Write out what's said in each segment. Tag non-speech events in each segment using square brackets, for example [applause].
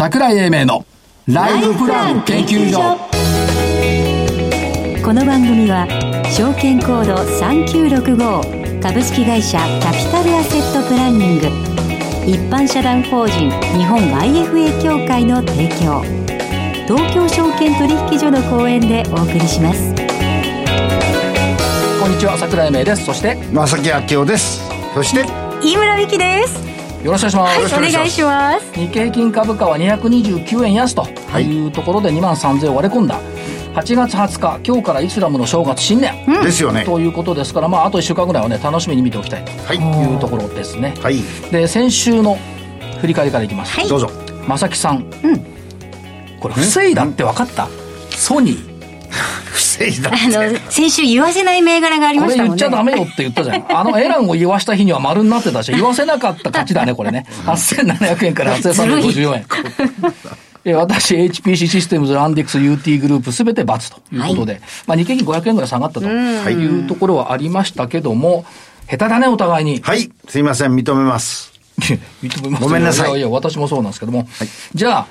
桜井英明のライフプラン研究所。この番組は証券コード3965株式会社キャピタルアセットプランニング一般社団法人日本 IFA 協会の提供東京証券取引所の講演でお送りします。こんにちは桜井英明です。そして正木明夫です。そして飯村美希ですよろしくお願いします、はい、お願いします。日経平均株価は229円安とい。うところで2万3000円割れ込んだ。8月20日今日からイスラムの正月新年、うん、ですよね。ということですから、まあ、あと1週間ぐらいはね楽しみに見ておきたいというところですね、はい、で先週の振り返りからいきます、はい、どうぞ。正木さん、うん、これ不正だって分かった、ソニー [laughs] 先週言わせない銘柄がありましたもんね。これ言っちゃダメよって言ったじゃん。あのエランを言わした日には丸になってたし、言わせなかった勝ちだね、これね。8700円から8354円。[laughs] え私、HPC システムズ、ランディックス、UT グループ、すべて×ということで、はい、まあ、日経平均500円ぐらい下がったというところはありましたけども、下手だね、お互いに。はい、すいません、認めます。[laughs] 認めますごめんなさい。いやいや、私もそうなんですけども。はい、じゃあ、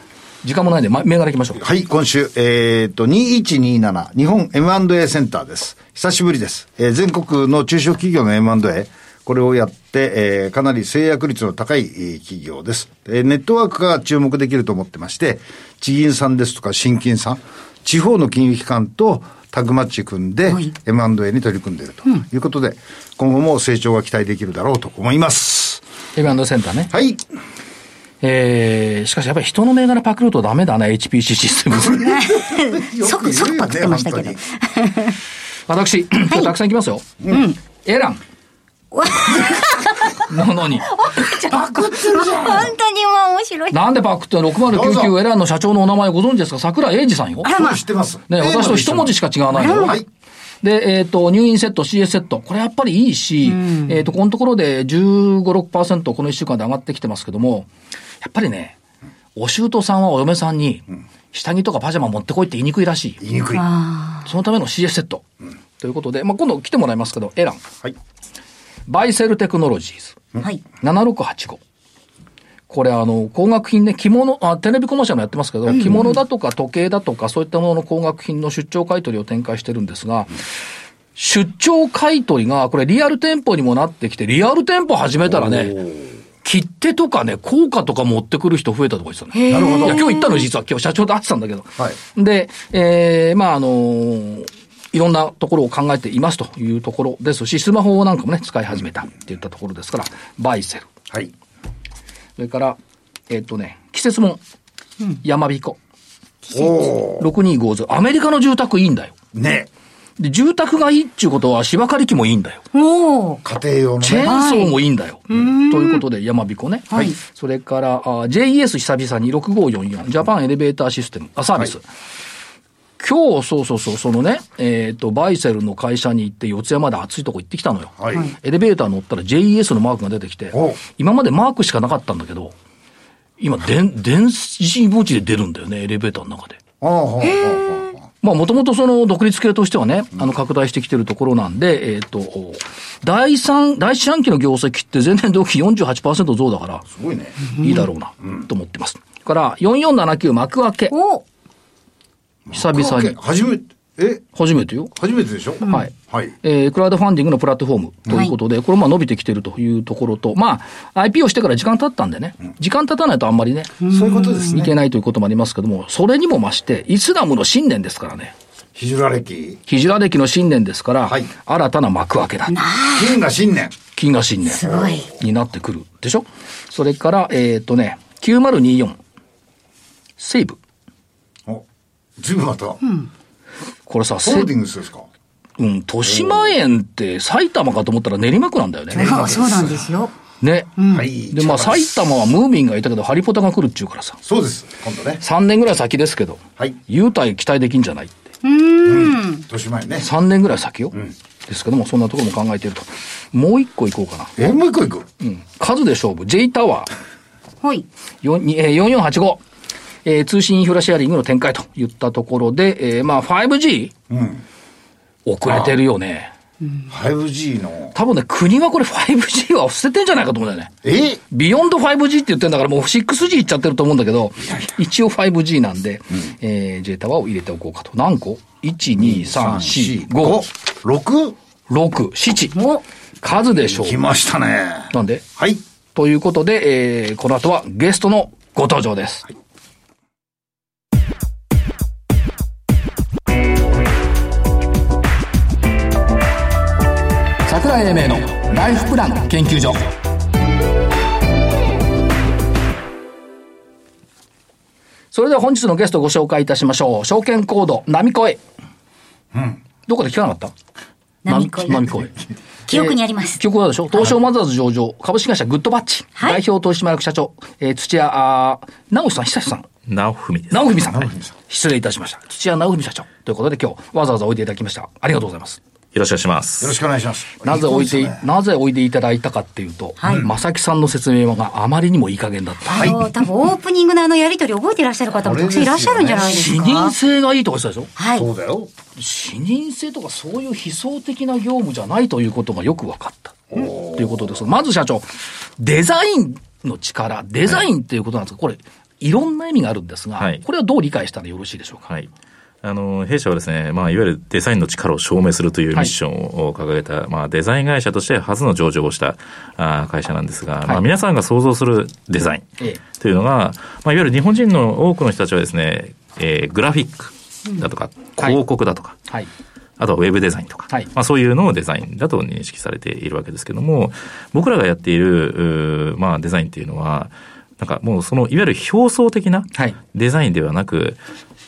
時間もないんで、ま、銘柄いきましょう。はい、今週、えー、っと、2127、日本 M&A センターです。久しぶりです。えー、全国の中小企業の M&A、これをやって、えー、かなり制約率の高い、企業です。えー、ネットワークが注目できると思ってまして、地銀さんですとか新金さん、地方の金融機関とタグマッチ組んで、M&A に取り組んでいるということで、うん、今後も成長が期待できるだろうと思います。M&A センターね。はい。えー、しかしやっぱり人の銘柄パクるとダメだね、HPC システムズ。[laughs] 即、即パクってましたけど。私、今日たくさんいきますよ。うん。エラン。なのに。パクってるじゃん。本当にもう面白い。なんでパクって6099エランの社長のお名前ご存知ですか？桜井英二さんよ。あら、まあ、知ってます。ね、私と一文字しか違わないよ。はい。で、えっ、ー、と、入院セット、CS セット。これやっぱりいいし、うん、えっ、と、このところで15、6%この1週間で上がってきてますけども、やっぱりね、お姑さんはお嫁さんに、下着とかパジャマ持ってこいって言いにくいらしい。言いにくい。そのための CS セット。うん、ということで、まあ、今度来てもらいますけど、エラン。はい。バイセルテクノロジーズ。はい。7685。これあの、工学品ね、着物、あ、テレビコマーシャルもやってますけど、着物だとか時計だとか、そういったものの工学品の出張買取を展開してるんですが、出張買取が、これリアル店舗にもなってきて、リアル店舗始めたらね、切手とかね、効果とか持ってくる人増えたとか言ってたね。なるほど。いや、今日行ったの実は今日社長と会ってたんだけど。はい。で、ええー、まああのー、いろんなところを考えていますというところですし、スマホなんかもね、使い始めたっていったところですから、バイセル。はい。それから、えっ、とね、季節もうん、山彦。6250。アメリカの住宅いいんだよ。ね。で、住宅がいいっていうことは芝刈り機もいいんだよ。お家庭用の、ね、チェーンソーもいいんだよ。はい、ということで、山彦ね。はい。それから、JES 久々に6544、ジャパンエレベーターシステム、あ、サービス。はい今日、そうそうそう、そのね、えっ、ー、と、バイセルの会社に行って、四谷まで暑いとこ行ってきたのよ。はい、エレベーター乗ったら JES のマークが出てきて、今までマークしかなかったんだけど、今、電、電子文字で出るんだよね、エレベーターの中で。まあ、もともとその独立系としてはね、あの、拡大してきてるところなんで、えっ、ー、と、第三、第四半期の業績って前年同期48%増だから、すごいね。いいだろうな、と思ってます。から、4479幕開け。お久々に。初めて、え？初めてよ。初めてでしょ？はい。はい。えー、クラウドファンディングのプラットフォームということで、はい、これまあ伸びてきてるというところと、まあ、IP をしてから時間経ったんでね、うん、時間経たないとあんまりね、そういうことですね。いけないということもありますけども、それにも増して、イスラムの新年ですからね。ヒジュラ歴ヒジュラ歴の新年ですから、はい、新たな幕開けだ。金が新年。金が新年。すごい。になってくるでしょ？それから、えっ、ー、とね、9024。セーブ。お、ずいぶんまた。うん。これさ、ホールディングスですか？うん、豊島園って埼玉かと思ったら練馬区なんだよね。そうなんですよ。ね。はい。で、まあ、埼玉はムーミンがいたけど、ハリポタが来るっちゅうからさ。そうです。今度ね。3年ぐらい先ですけど。はい。優待期待できんじゃないって。うん。豊島園ね。3年ぐらい先よ。うん。ですけども、そんなところも考えていると。もう一個いこうかな。え、もう一個いく？うん。数で勝負。J タワー。はい。4485。えー、通信インフラシェアリングの展開といったところで、えー、まあ 5G? うん。遅れてるよね。5G の。多分ね、国はこれ 5G は捨ててんじゃないかと思うんだよね。え？ビヨンド 5G って言ってんだからもう 6G いっちゃってると思うんだけど、一応 5G なんで、えー、J タワーを入れておこうかと。何個 ?1、2、3、4、5、6? 6、7。数でしょう。来ましたね。なんで？はい。ということで、えー、この後はゲストのご登場です。桜井英明のライフプラン研究所。それでは本日のゲストをご紹介いたしましょう。証券コード波越。うん。どこで聞かなかった？波越。波越。[laughs] 記憶にあります。記憶はでしょ？東証マザーズ上場、株式会社グッドバッチ、はい。代表取締役社長、えー土屋、あー直さん、久志さん、直文です。直文さん。失礼いたしました。土屋直文社長。ということで今日、わざわざおいでいただきました。ありがとうございます。よろしくお願いします。よろしくお願いします。なぜおいで、いい子ですねなぜおいでいただいたかっていうと、正木さんの説明があまりにもいい加減だった。あの、多分オープニングのあのやりとり覚えていらっしゃる方もたくさんいらっしゃるんじゃないですか。視認性がいいとか言ってたでしょ？はい。そうだよ。視認性とかそういう悲壮的な業務じゃないということがよく分かった。ということです。まず社長、デザインの力、デザインっていうことなんですが、これ、いろんな意味があるんですが、はいこれはどう理解したらよろしいでしょうか？はい。あの、弊社はですね、まあ、いわゆるデザインの力を証明するというミッションを掲げた、まあ、デザイン会社として初の上場をしたあー会社なんですが、まあ、皆さんが想像するデザインええ。というのが、まあ、いわゆる日本人の多くの人たちはですね、えーグラフィックだとか、はい。広告だとか、はい。あとはウェブデザインとか、はい。まあ、そういうのをデザインだと認識されているわけですけども、僕らがやっている、まあ、デザインっていうのは、なんかもうその、いわゆる表層的なはい。デザインではなく、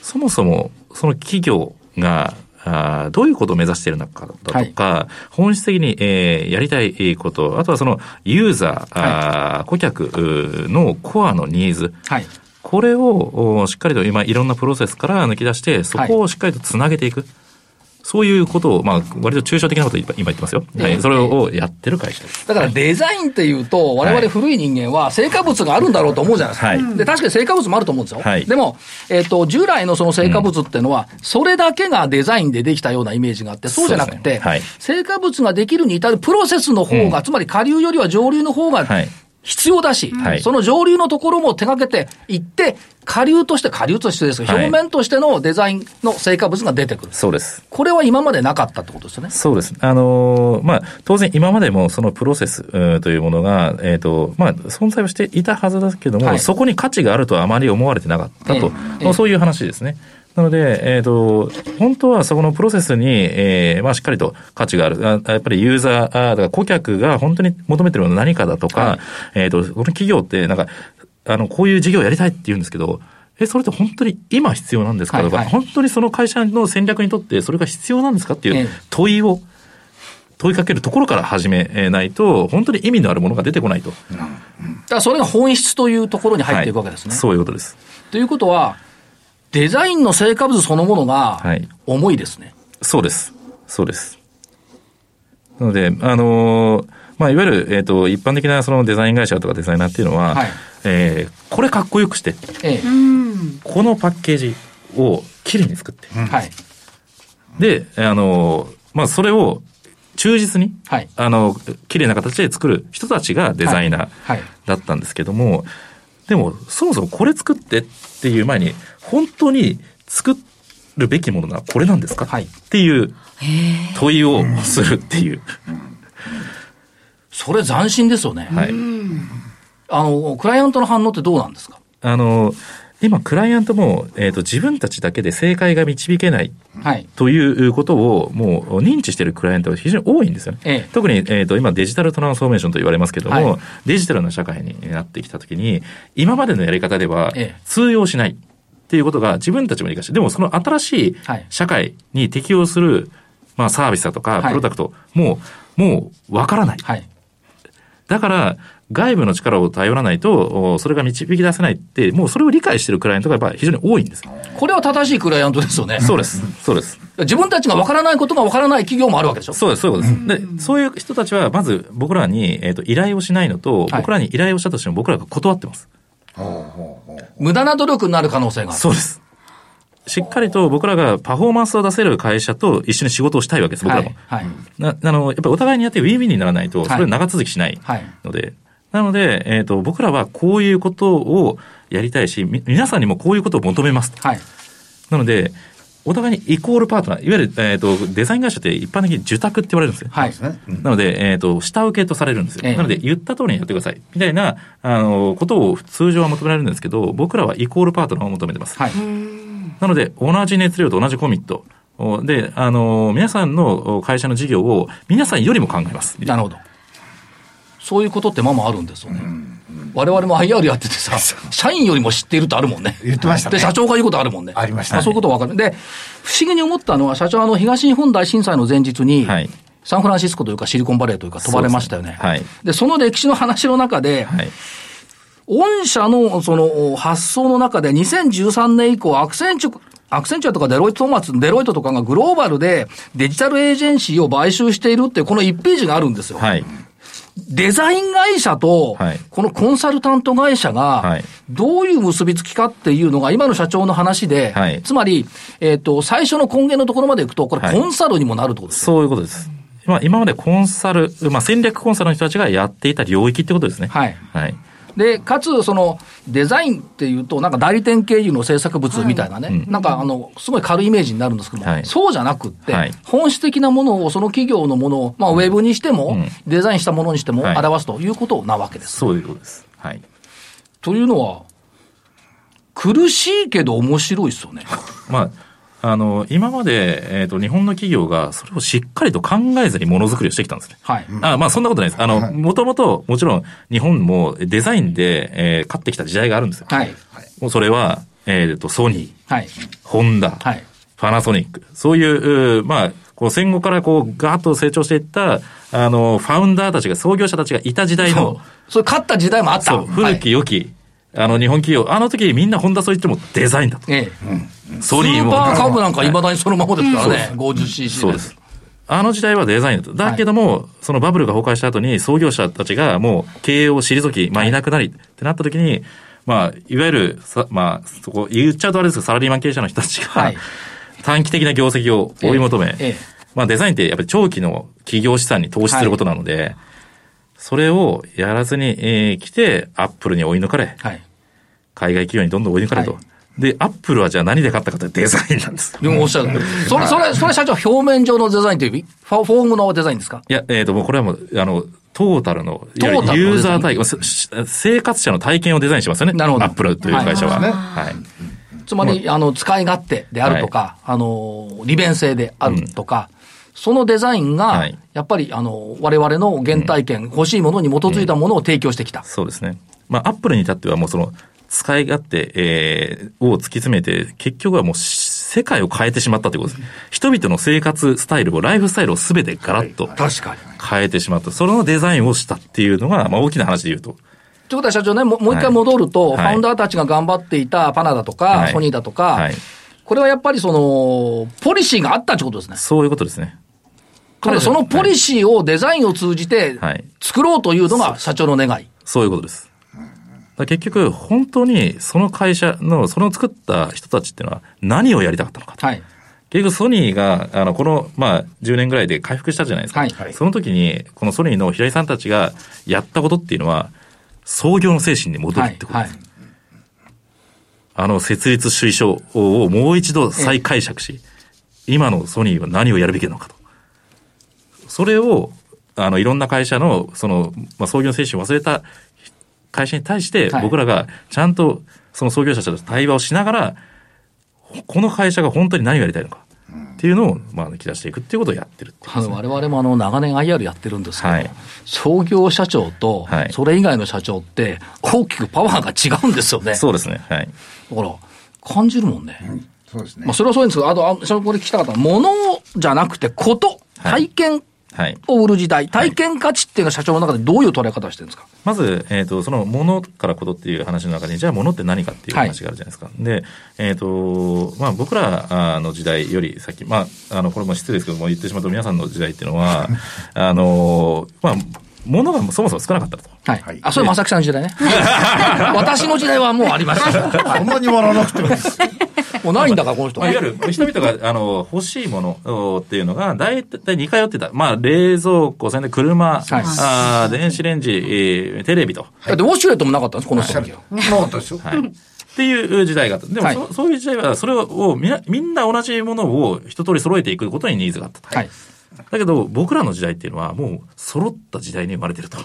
そもそもその企業が、あーどういうことを目指しているのかだとか、本質的に、えーやりたいこと、あとはそのユーザー、あー顧客のコアのニーズ、はい。これをおしっかりと今いろんなプロセスから抜き出して、そこをしっかりとつなげていく。そういうことを、まあ、割と抽象的なことを今今言ってますよ。はええい。それをやってる会社です。だからデザインっていうと、我々古い人間は成果物があるんだろうと思うじゃないですか。はいで、確かに成果物もあると思うんですよ。はいでも、えっ、と、従来のその成果物っていうのは、それだけがデザインでできたようなイメージがあって、そうじゃなくて、ねはい成果物ができるに至るプロセスの方が、つまり下流よりは上流の方がはい必要だし、はいその上流のところも手掛けていって、下流として、下流としてですけど、はい表面としてのデザインの成果物が出てくる。そうです。これは今までなかったってことですよね。そうです。あのーまあ、当然今までもそのプロセスというものが、えっ、と、まあ、存在はしていたはずだけども、はいそこに価値があるとはあまり思われてなかったと、ええええまあそういう話ですね。なので、えっ、と、本当はそこのプロセスに、えーまあ、しっかりと価値がある。あやっぱりユーザー、あだから顧客が本当に求めてるのは何かだとか、はいえっ、と、この企業って、なんか、あの、こういう事業やりたいって言うんですけど、え、それって本当に今必要なんですかとか、はいはい本当にその会社の戦略にとってそれが必要なんですかっていうええ問いを問いかけるところから始めないと、本当に意味のあるものが出てこないと。だからそれが本質というところに入っていくわけですね。はいそういうことです。ということは、デザインの成果物そのものがはい重いですね。そうです。そうです。なので、あのーまあ、いわゆる、えっ、と、一般的なそのデザイン会社とかデザイナーっていうのは、はいえーこれかっこよくして、ええ。このパッケージをきれいに作って、はい。で、あのーまあ、それを忠実に、はいあの、綺麗な形で作る人たちがデザイナーはい。だったんですけども、でも、そもそもこれ作ってっていう前に、本当に作るべきものはこれなんですか、はいっていう問いをするっていう。それ斬新ですよね。はい。あの、クライアントの反応ってどうなんですか？あの、今、クライアントも、えっ、と、自分たちだけで正解が導けないはい。ということを、もう認知しているクライアントが非常に多いんですよね。ええ特に、えっ、と、今デジタルトランスフォーメーションと言われますけども、はいデジタルな社会になってきたときに、今までのやり方ではええ通用しないっていうことが自分たちも理解して、でもその新しいはい社会に適応する、まあサービスだとか、はいプロダクト、もう、もうわからない。はい。だから、外部の力を頼らないと、おそれが導き出せないって、もうそれを理解しているクライアントがやっぱり非常に多いんです。これは正しいクライアントですよね。そうです。そうです。自分たちがわからないことがわからない企業もあるわけでしょ？そうです、そういうことです。で、そういう人たちは、まず僕らに、えっ、と、依頼をしないのと、はい僕らに依頼をしたとしても僕らが断ってます。無駄な努力になる可能性がある。そうです。しっかりと僕らがパフォーマンスを出せる会社と一緒に仕事をしたいわけです、僕らも。はい。なあの、やっぱりお互いにやってウィンウィンにならないと、いそれは長続きしないはいので、なので、えっ、と、僕らはこういうことをやりたいし、み皆さんにもこういうことを求めます。はい。なので、お互いにイコールパートナー、いわゆる、えっ、と、デザイン会社って一般的に受託って言われるんですよ。はい。なので、えっ、と、下請けとされるんですよ。ええなので、言った通りにやってください。みたいな、あの、ことを通常は求められるんですけど、僕らはイコールパートナーを求めてます。はい。なので、同じ熱量と同じコミット。おで、あの、皆さんのお会社の事業を皆さんよりも考えます。なるほど。そういうことってまあまああるんですよね。我々も IR やっててさ、社員よりも知っているとあるもんね。言ってましたねで、社長が言うことあるもんね。ありましたねあそういうことわかる。で、不思議に思ったのは、社長あの、東日本大震災の前日に、はいサンフランシスコというかシリコンバレーというか飛ばれましたよね。ですねはいで、その歴史の話の中で、はい。御社のその発想の中で2013年以降、アクセンチュ、アクセンチュアとかデロイト・トーマツ、デロイトとかがグローバルでデジタルエージェンシーを買収しているっていうこの1ページがあるんですよ。はい。デザイン会社とはい、このコンサルタント会社はがい、どういう結びつきかっていうのが、今の社長の話ではい、つまり、えっと、最初の根源のところまでいくと、これはいコンサルにもなるってことですよ。そういうことです。まあ、今までコンサル、まあ、戦略コンサルの人たちがやっていた領域ってことですね。はい。はい。で、かつ、その、デザインっていうと、なんか代理店経由の制作物みたいなね、うんなんか、あの、すごい軽いイメージになるんですけども、はいそうじゃなくって、はい本質的なものを、その企業のものを、まあ、ウェブにしても、うんデザインしたものにしても、はい表すということなわけです。そういうことです。はい。というのは、苦しいけど面白いですよね。[laughs] まあ、あの、今まで、えっ、と、日本の企業がそれをしっかりと考えずにものづくりをしてきたんですね。はい。あまあ、そんなことないです。あの、もともと、もちろん、日本もデザインで、えー勝ってきた時代があるんですよ。はい。もうそれは、えっ、と、ソニー、はい。ホンダ、はい。パナソニック。そういう、うーまあ、こう戦後からこう、ガーッと成長していった、あの、ファウンダーたちが、創業者たちがいた時代の、それ勝った時代もあった。そう、古き良き、あの、日本企業、あの時みんなホンダそう言ってもデザインだと。ええ。ソニーも。スーパーカブなんか未だにそのままですからね。50cc そうです。あの時代はデザインだと。だけども、そのバブルが崩壊した後に創業者たちがもう経営を退き、まあいなくなりってなった時に、まあ、いわゆるさ、まあ、そこ、言っちゃうとあれですけど、サラリーマン経営者の人たちが、はい短期的な業績を追い求め、ええええまあデザインってやっぱり長期の企業資産に投資することなので、それをやらずに、えー来て、アップルに追い抜かれ、はい。海外企業にどんどん追い抜かれと。はいで、アップルはじゃあ何で買ったかってデザインなんです。でもおっしゃる。それ、それ、それ社長、表面上のデザインという意味？フォフォームのデザインですか？いや、えっ、と、もうこれはもう、あの、トータルの、ルユーザー体験、す生活者の体験をデザインしますよね？なるほどアップルという会社は。はいはい。つまり、あの、使い勝手であるとか、あの、利便性であるとか、そのデザインがはい、やっぱり、あの、我々の原体験、欲しいものに基づいたものを提供してきた。そうですね。まあ、アップルに至ってはもうその、使い勝手、えーを突き詰めて、結局はもう世界を変えてしまったということです。人々の生活スタイルを、ライフスタイルをすべてガラッと確かに。変えてしまった。そのデザインをしたっていうのが、まあ、大きな話で言うと。ということは社長ね、もう一回戻ると、はいファウンダーたちが頑張っていたパナダとか、はいソニーだとか、はい。これはやっぱりその、ポリシーがあったってことですね。そういうことですね。ただそのポリシーをデザインを通じてはい作ろうというのが社長の願い。そういうことです。結局、本当にその会社の、その作った人たちっていうのは何をやりたかったのかと。はい。結局ソニーが、あの、この、まあ、10年ぐらいで回復したじゃないですか。はいその時に、このソニーの平井さんたちがやったことっていうのは、創業の精神に戻るはいって。ことです。はい。あの、設立推奨をもう一度再解釈し、今のソニーは何をやるべきなのかと。それを、あの、いろんな会社の、その、まあ、創業の精神を忘れた会社に対して、はい僕らがちゃんとその創業者と対話をしながら、この会社が本当に何をやりたいのかっていうのを、まあ、抜き出していくっていうことをやってるっていうあの、我々もあの、長年 IR やってるんですけど、はい創業社長とは、いそれ以外の社長って、大きくパワーが違うんですよね。そうですね。はい。だから、感じるもんね。そうですねまあ、。それはそうですけど、あと、あそれこれ聞きたかったのは、ものじゃなくて、こと、はい体験はい。を売る時代、体験価値っていうのは社長の中でどういう捉え方をしてるんですか？まず、えっ、と、その、ものからことっていう話の中に、じゃあ、ものって何かっていう話があるじゃないですか。で、えっ、と、まあ、僕らあの時代より先、まあ、あの、これも失礼ですけども、言ってしまうと皆さんの時代っていうのは、[laughs] あの、まあ、物がそもそも少なかったと。はい。はいあ、それ正木さんの時代ね。[laughs] 私の時代はもうありました。そんなに笑わなくてもいいです。[laughs] もうないんだから、この人。まあ、いわゆる人々があの欲しいものおっていうのが大体似通ってた。まあ、冷蔵庫、それで車、はいあー電子レンジ、えーテレビと。だってウォシュレットもなかったんです、この人だけは。なかったですよ。はい。っていう時代があった。でも、はいそそういう時代は、それをみんな、みんな同じものを一通り揃えていくことにニーズがあったと。はい。だけど、僕らの時代っていうのは、もう揃った時代に生まれてると。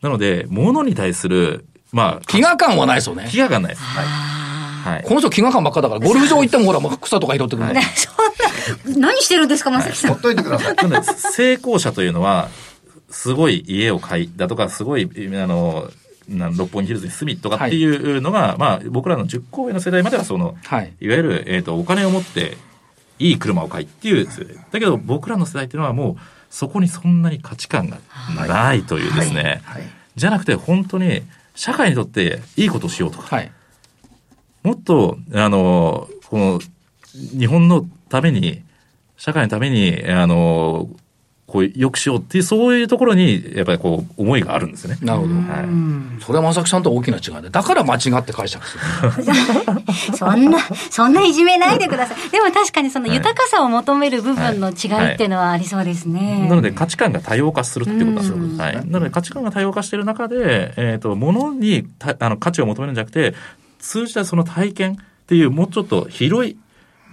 なので、物に対する、まあ、飢餓感はないですよね。気がかんないです。はい。はいこの人飢餓感ばっかだから、ゴルフ場行ってもほら、もう草とか拾ってくるんだ。そんな、何してるんですか、まさきさん？ほっといてください。成功者というのは、すごい家を買いだとか、すごい、あの、な六本木ヒルズに住みとかっていうのが、まあ、僕らの10個上の世代までは、その、はい。いわゆる、えっ、と、お金を持って、いい車を買いっていう、だけど僕らの世代っていうのはもう、そこにそんなに価値観がないというですね、はい。じゃなくて本当に、社会にとっていいことをしようとか、はい。もっと、あの、この、日本のために、社会のために、あの、こう、良くしようっていう、そういうところに、やっぱりこう、思いがあるんですよね。なるほど。はい。それは正木さんとは大きな違いで。だから間違って解釈する。そんな、そんないじめないでください。でも確かにその豊かさを求める部分の違いっていうのはありそうですね。なので価値観が多様化するっていうことなんですよ。はい。なので価値観が多様化している中で、えっ、と、物にたあの価値を求めるんじゃなくて、通じたその体験っていうもうちょっと広い、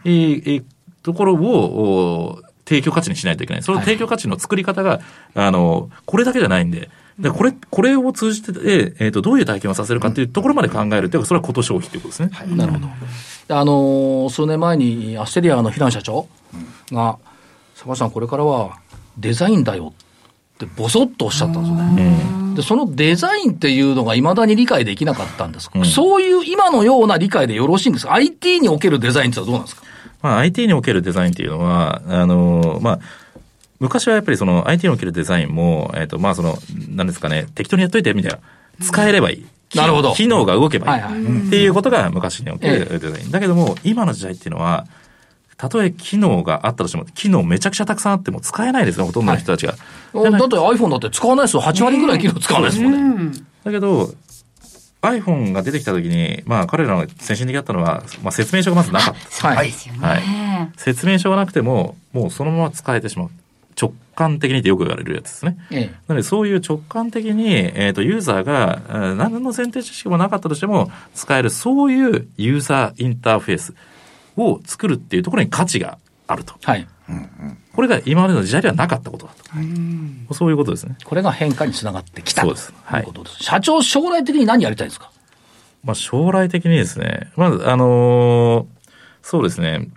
えーえーところをお提供価値にしないといけない。その提供価値の作り方が、あの、これだけじゃないんで、でこれ、これを通じて、えっ、と、どういう体験をさせるかっていうところまで考えるっていうか、それはこと消費っていうことですね。なるほど。であのー数年前にアステリアの平野社長が、坂下さん、これからはデザインだよってボソッとおっしゃったんですよね。で、そのデザインっていうのが未だに理解できなかったんです。うんそういう今のような理解でよろしいんですか ?IT におけるデザインってどうなんですか？まあ、IT におけるデザインっていうのは、あの、まあ、昔はやっぱりその IT におけるデザインも、えっ、と、まあその、なんですかね、適当にやっといてみたいな。使えればいい。なるほど機能が動けばいい。はいはいっていうことが昔におけるデザイン。だけども、今の時代っていうのは、たとえ機能があったとしても、機能めちゃくちゃたくさんあっても使えないですよ、ほとんどの人たちが。だって iPhone だって使わないですよ。8割ぐらい機能使わないですもんね。だけど、iPhone が出てきた時に、まあ彼らの先進的だったのは、まあ説明書がまずなかった。はい。ですよね。はい説明書がなくても、もうそのまま使えてしまう。直感的にってよく言われるやつですね。ええなので、そういう直感的に、えっ、と、ユーザーが、えー何の前提知識もなかったとしても、使える、そういうユーザーインターフェースを作るっていうところに価値があると。はい。これが今までの時代ではなかったことだと。そういうことですね。これが変化につながってきた。そうですはいということです。社長、将来的に何やりたいですか？まあ、将来的にですね、まず、あのーそうですね、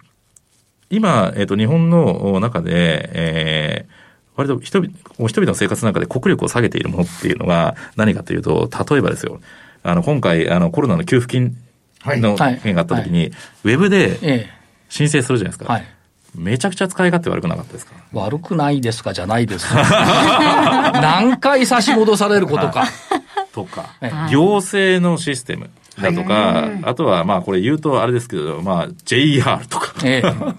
今、えっ、と、日本の中で、えー割と人々、人々の生活の中で国力を下げているものっていうのが何かというと、例えばですよ、あの、今回、あの、コロナの給付金のはい件があった時に、ウェブでえ申請するじゃないですか。えはい。めちゃくちゃ使い勝手悪くなかったですか？悪くないですか？じゃないですか。[laughs] 何回差し戻されることか。[laughs] とかええ、行政のシステムだとか、あとは、まあ、これ言うとあれですけど、まあ、JR とか、ええ [laughs] も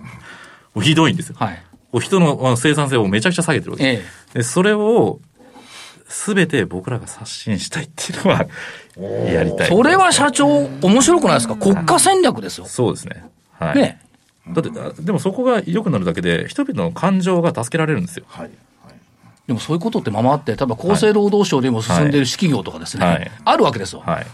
うひどいんですよ。はい。こう人の生産性をめちゃくちゃ下げてるわけです。えでそれを、すべて僕らが刷新したいっていうのは、やりたい。えそれは社長、面白くないですか？国家戦略ですよ。そうですね。はい。ねだって、あでもそこが良くなるだけで、人々の感情が助けられるんですよ。はい。でもそういうことってままあって、例えば厚生労働省でも進んでいる私企業とかですね、はいあるわけですよ。はい。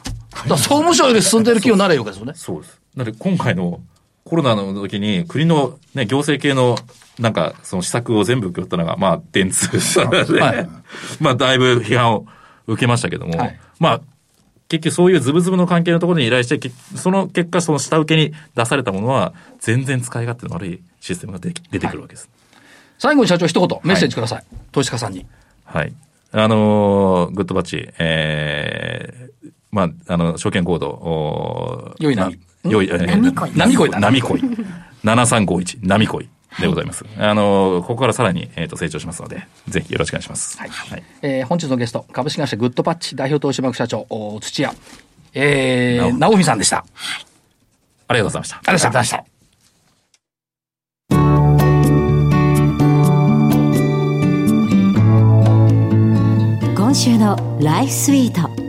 総務省より進んでいる企業になればいいわけですよね。そうです。だって今回のコロナの時に国のね、行政系のなんかその施策を全部受け負ったのが、まあ、電通で、はい [laughs] まあ、だいぶ批判を受けましたけども、はいまあ、結局そういうズブズブの関係のところに依頼して、けその結果その下請けに出されたものは、全然使い勝手の悪いシステムが出てくるわけです。最後に社長一言、メッセージください。投資家さんに。はい。あのーグッドバッチ、えー、まあ、あの、証券コード、良い波な良い、えー波恋波恋だ波恋。7351、波恋でございます。あのーここからさらに、えっ、と、成長しますので、ぜひよろしくお願いします。はいはい。えー本日のゲスト、株式会社グッドパッチ代表取締役社長、お土屋、えー、直美さんでした。あありがとうございました。りがとうございました。今週のライフスイート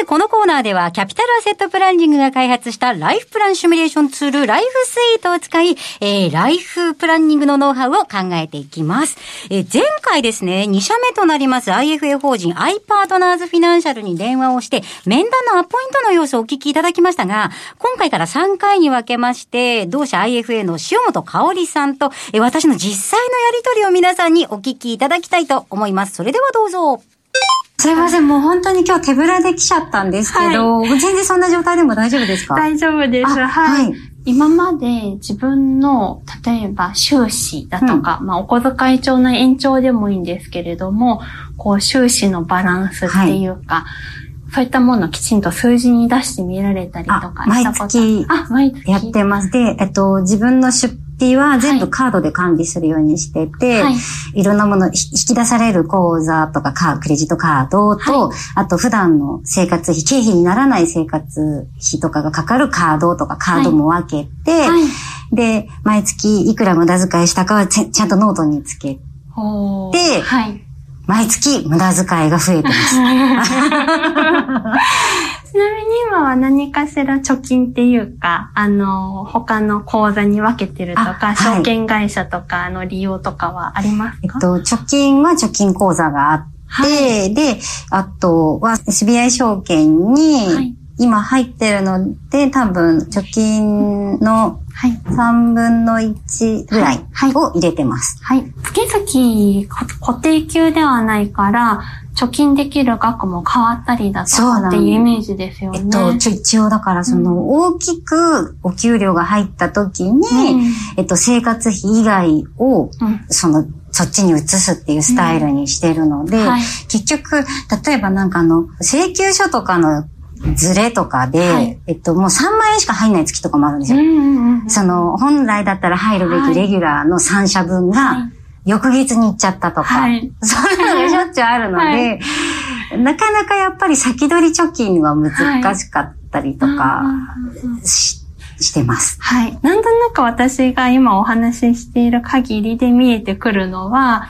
て、このコーナーでは、キャピタルアセットプランニングが開発したライフプランシミュレーションツール、ライフスイートを使い、えー、ライフプランニングのノウハウを考えていきます。えー、前回ですね、2社目となります IFA 法人 i パートナーズフィナンシャルに電話をして、面談のアポイントの様子をお聞きいただきましたが、今回から3回に分けまして、同社 IFA の塩本香織さんと、えー、私の実際のやりとりを皆さんにお聞きいただきたいと思います。それではどうぞ。すいません、もう本当に今日手ぶらで来ちゃったんですけど、はい、全然そんな状態でも大丈夫ですか？大丈夫です。はい。はい、今まで自分の、例えば収支だとか、うん、まあお小遣い帳の延長でもいいんですけれども、こう収支のバランスっていうか、はい、そういったものをきちんと数字に出してみられたりとか毎月、あ、毎月。やってます。で、えっと、自分の出費は全部カードで管理するようにしてて、はい、いろんなもの、引き出される口座とかカクレジットカードと、はい、あと普段の生活費、経費にならない生活費とかがかかるカードとかカードも分けて、はい、で、毎月いくら無駄遣いしたかはちゃんとノートにつけて、毎月無駄遣いが増えてます。[laughs] ちなみに今は何かしら貯金っていうか、あの、他の口座に分けてるとか、証券会社とかの利用とかはありますか、えっと、貯金は貯金口座があって、はい、で、あとは SBI 証券に、今入ってるので、多分貯金の3分の1ぐらいを入れてます。はい。はい、月々固定給ではないから、貯金できる額も変わったりだとかっていうイメージですよね。えっと、一応だからその、大きくお給料が入った時に、うん、えっと、生活費以外を、うん、その、そっちに移すっていうスタイルにしてるので、うん。はい、結局、例えばなんかあの、請求書とかのズレとかで、はい、えっと、もう3万円しか入んない月とかもあるんですよ。その、本来だったら入るべきレギュラーの3社分が、はい翌月に行っちゃったとか、はい、[laughs] そういうのがしょっちゅうあるので、はい、なかなかやっぱり先取り貯金は難しかったりとかし,、してます。はい。なんとなく私が今お話ししている限りで見えてくるのは、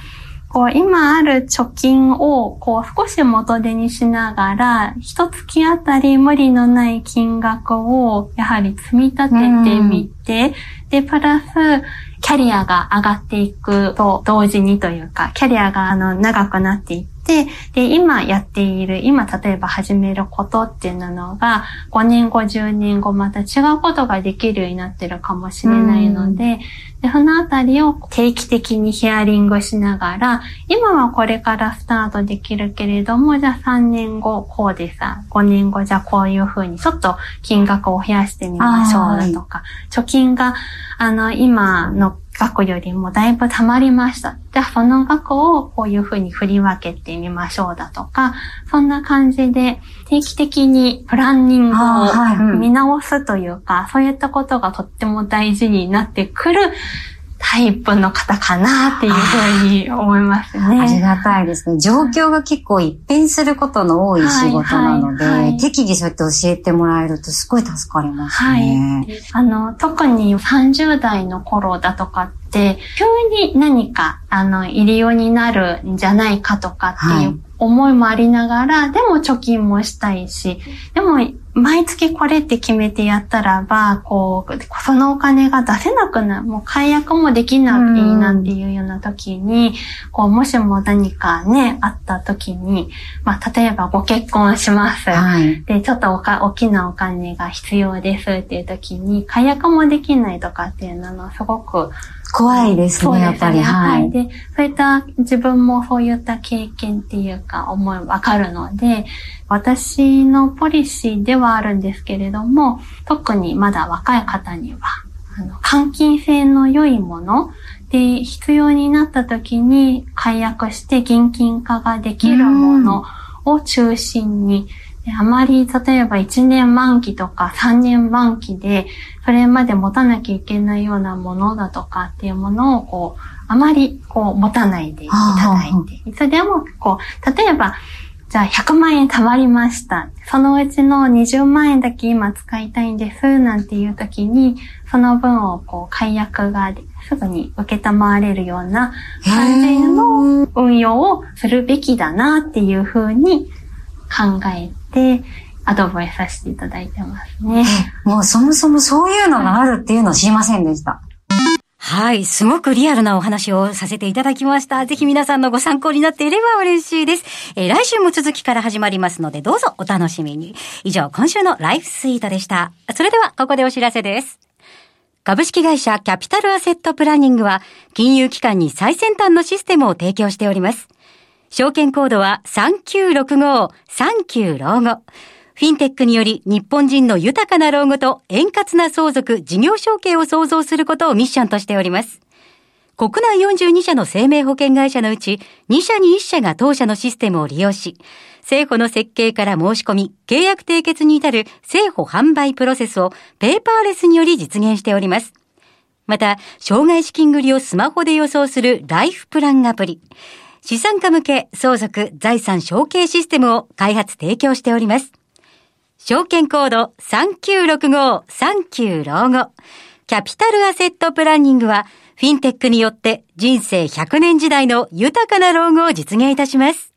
こう、今ある貯金を、こう、少し元手にしながら、一月あたり無理のない金額を、やはり積み立ててみて、で、プラス、キャリアが上がっていくと同時にというか、キャリアがあの長くなっていって、で、今やっている、今例えば始めることっていうのが、5年後、10年後、また違うことができるようになってるかもしれないので、で、そのあたりを定期的にヒアリングしながら、今はこれからスタートできるけれども、じゃあ3年後こうでさ、5年後じゃあこういうふうにちょっと金額を増やしてみましょうだとか、貯金が、あの、今の額よりもだいぶ溜まりました。じゃあその額をこういうふうに振り分けてみましょうだとか、そんな感じで定期的にプランニングを見直すというか、そういったことがとっても大事になってくるタイプの方かなっていうふうに思いますね。ありがたいですね。状況が結構一変することの多い仕事なので、はいはいはい、適宜そうやって教えてもらえるとすごい助かりますね。はい。あの、特に30代の頃だとかって、急に何か、あの、入りようになるんじゃないかとかっていう思いもありながら、でも貯金もしたいし、でも毎月これって決めてやったらば、こう、そのお金が出せなくなる、もう解約もできないなんていうような時に、こう、もしも何かね、あった時に、まあ、例えばご結婚します。はい、で、ちょっとおか、大きなお金が必要ですっていう時に、解約もできないとかっていうのはすごく、怖いですね、やっぱり。はい。で、そういった自分もそういった経験っていうか思いわかるので、私のポリシーではあるんですけれども、特にまだ若い方には、あの、換金性の良いもので必要になった時に解約して現金化ができるものを中心に、あまり、例えば1年満期とか3年満期で、それまで持たなきゃいけないようなものだとかっていうものを、こう、あまり、こう、持たないでいただいて、いつでも、こう、例えば、じゃあ100万円貯まりました。そのうちの20万円だけ今使いたいんです、なんていう時に、その分をこう解約がすぐに受けたまわれるような感じの運用をするべきだなっていうふうに考えて、アドバイスさせていただいてますね。もうそもそもそういうのがあるっていうのを知りませんでした。はい。すごくリアルなお話をさせていただきました。ぜひ皆さんのご参考になっていれば嬉しいです。えー来週も続きから始まりますので、どうぞお楽しみに。以上、今週のライフスイートでした。それでは、ここでお知らせです。株式会社キャピタルアセットプランニングは、金融機関に最先端のシステムを提供しております。証券コードは3965、39老後。フィンテックにより日本人の豊かな老後と円滑な相続、事業承継を創造することをミッションとしております。国内42社の生命保険会社のうち、2社に1社が当社のシステムを利用し、政府の設計から申し込み、契約締結に至る政府販売プロセスをペーパーレスにより実現しております。また、障害資金繰りをスマホで予想するライフプランアプリ、資産家向け相続財産承継システムを開発提供しております。証券コード3965-39老後。キャピタルアセットプランニングは、フィンテックによって人生100年時代の豊かな老後を実現いたします。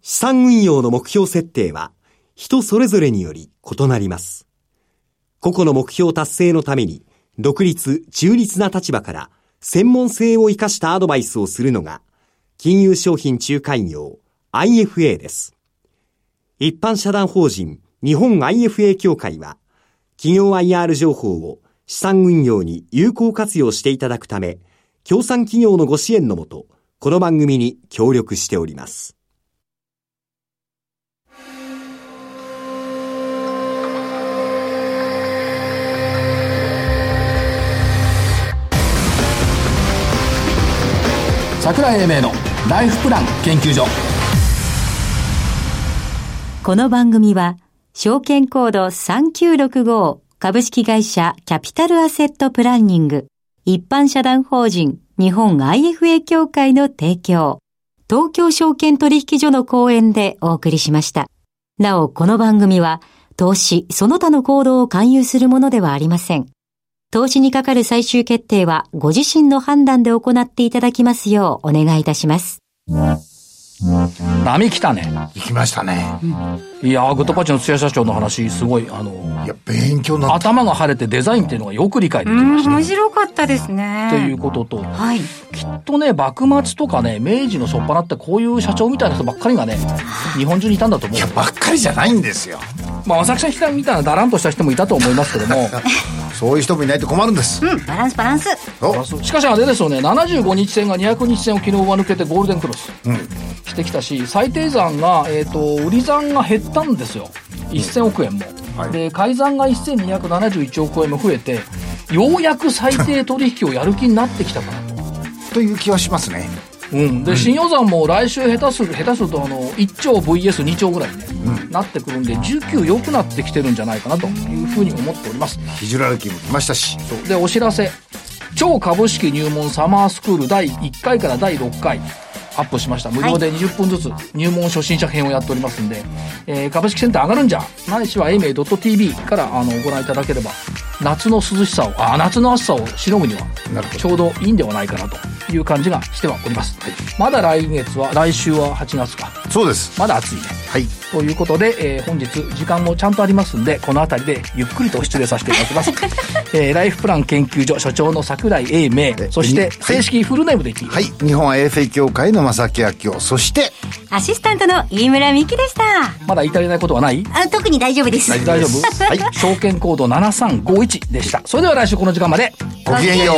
資産運用の目標設定は人それぞれにより異なります。個々の目標達成のために独立、中立な立場から専門性を生かしたアドバイスをするのが金融商品仲介業 IFA です。一般社団法人日本 IFA 協会は企業 IR 情報を資産運用に有効活用していただくため、協賛企業のご支援のもと、この番組に協力しております。桜井英明のライフプラン研究所この番組は、証券コード3965株式会社キャピタルアセットプランニング一般社団法人日本 IFA 協会の提供、東京証券取引所の講演でお送りしました。なお、この番組は、投資、その他の行動を勧誘するものではありません。投資にかかる最終決定は、ご自身の判断で行っていただきますようお願いいたします。波来たね。行きましたね。いやー、グッドパッチの土屋社長の話、すごい、あの、いや、勉強になった。頭が晴れてデザインっていうのがよく理解できうん、ました。面白かったですね。ということと、はい。きっとね、幕末とかね、明治の初っ端ってこういう社長みたいな人ばっかりがね、日本中にいたんだと思ういや、。ばっかりじゃないんですよ。まあ、浅草さんみたいなだらんとした人もいたと思いますけども、[laughs] そういう人もいないと困るんです。うん、バランスバランス。おしかしあれですよね、75日線が200日線を昨日上抜けてゴールデンクロスしてきたし、最低残が、えっ、と、売り残が減ったんですよ。1000億円も。はいで、改ざんが1271億円も増えて、ようやく最低取引をやる気になってきたかなと。という気はしますね。うん、で、新予算も来週下手する、下手するとあの、1兆 VS2 兆ぐらいに、ねなってくるんで、19良くなってきてるんじゃないかなというふうに思っております。ひじらる気も来ましたし。そうで、お知らせ。超株式入門サマースクール第1回から第6回。アップしました。無料で20分ずつ入門初心者編をやっておりますんで、えー株式センター上がるんじゃ、ないしは a m e .tv からあのご覧いただければ、夏の涼しさを、あ、夏の暑さをしのぐには、なるほどちょうどいいんではないかなという感じがしてはおります。まだ来月は、来週は8月か。そうです。まだ暑いね。はい。ということで、えー本日時間もちゃんとありますんでこの辺りでゆっくりと失礼させていただきます、[laughs] えーライフプラン研究所所長の桜井英明えそしてはい正式フルネームで言っていい、はい。日本 AFA 協会の正木明夫。そして、アシスタントの飯村美希でした。まだ言い足りないことはない？あ特に大丈夫です。大丈夫？はい証券コード7351でした。それでは来週この時間まで。ごきげんよう。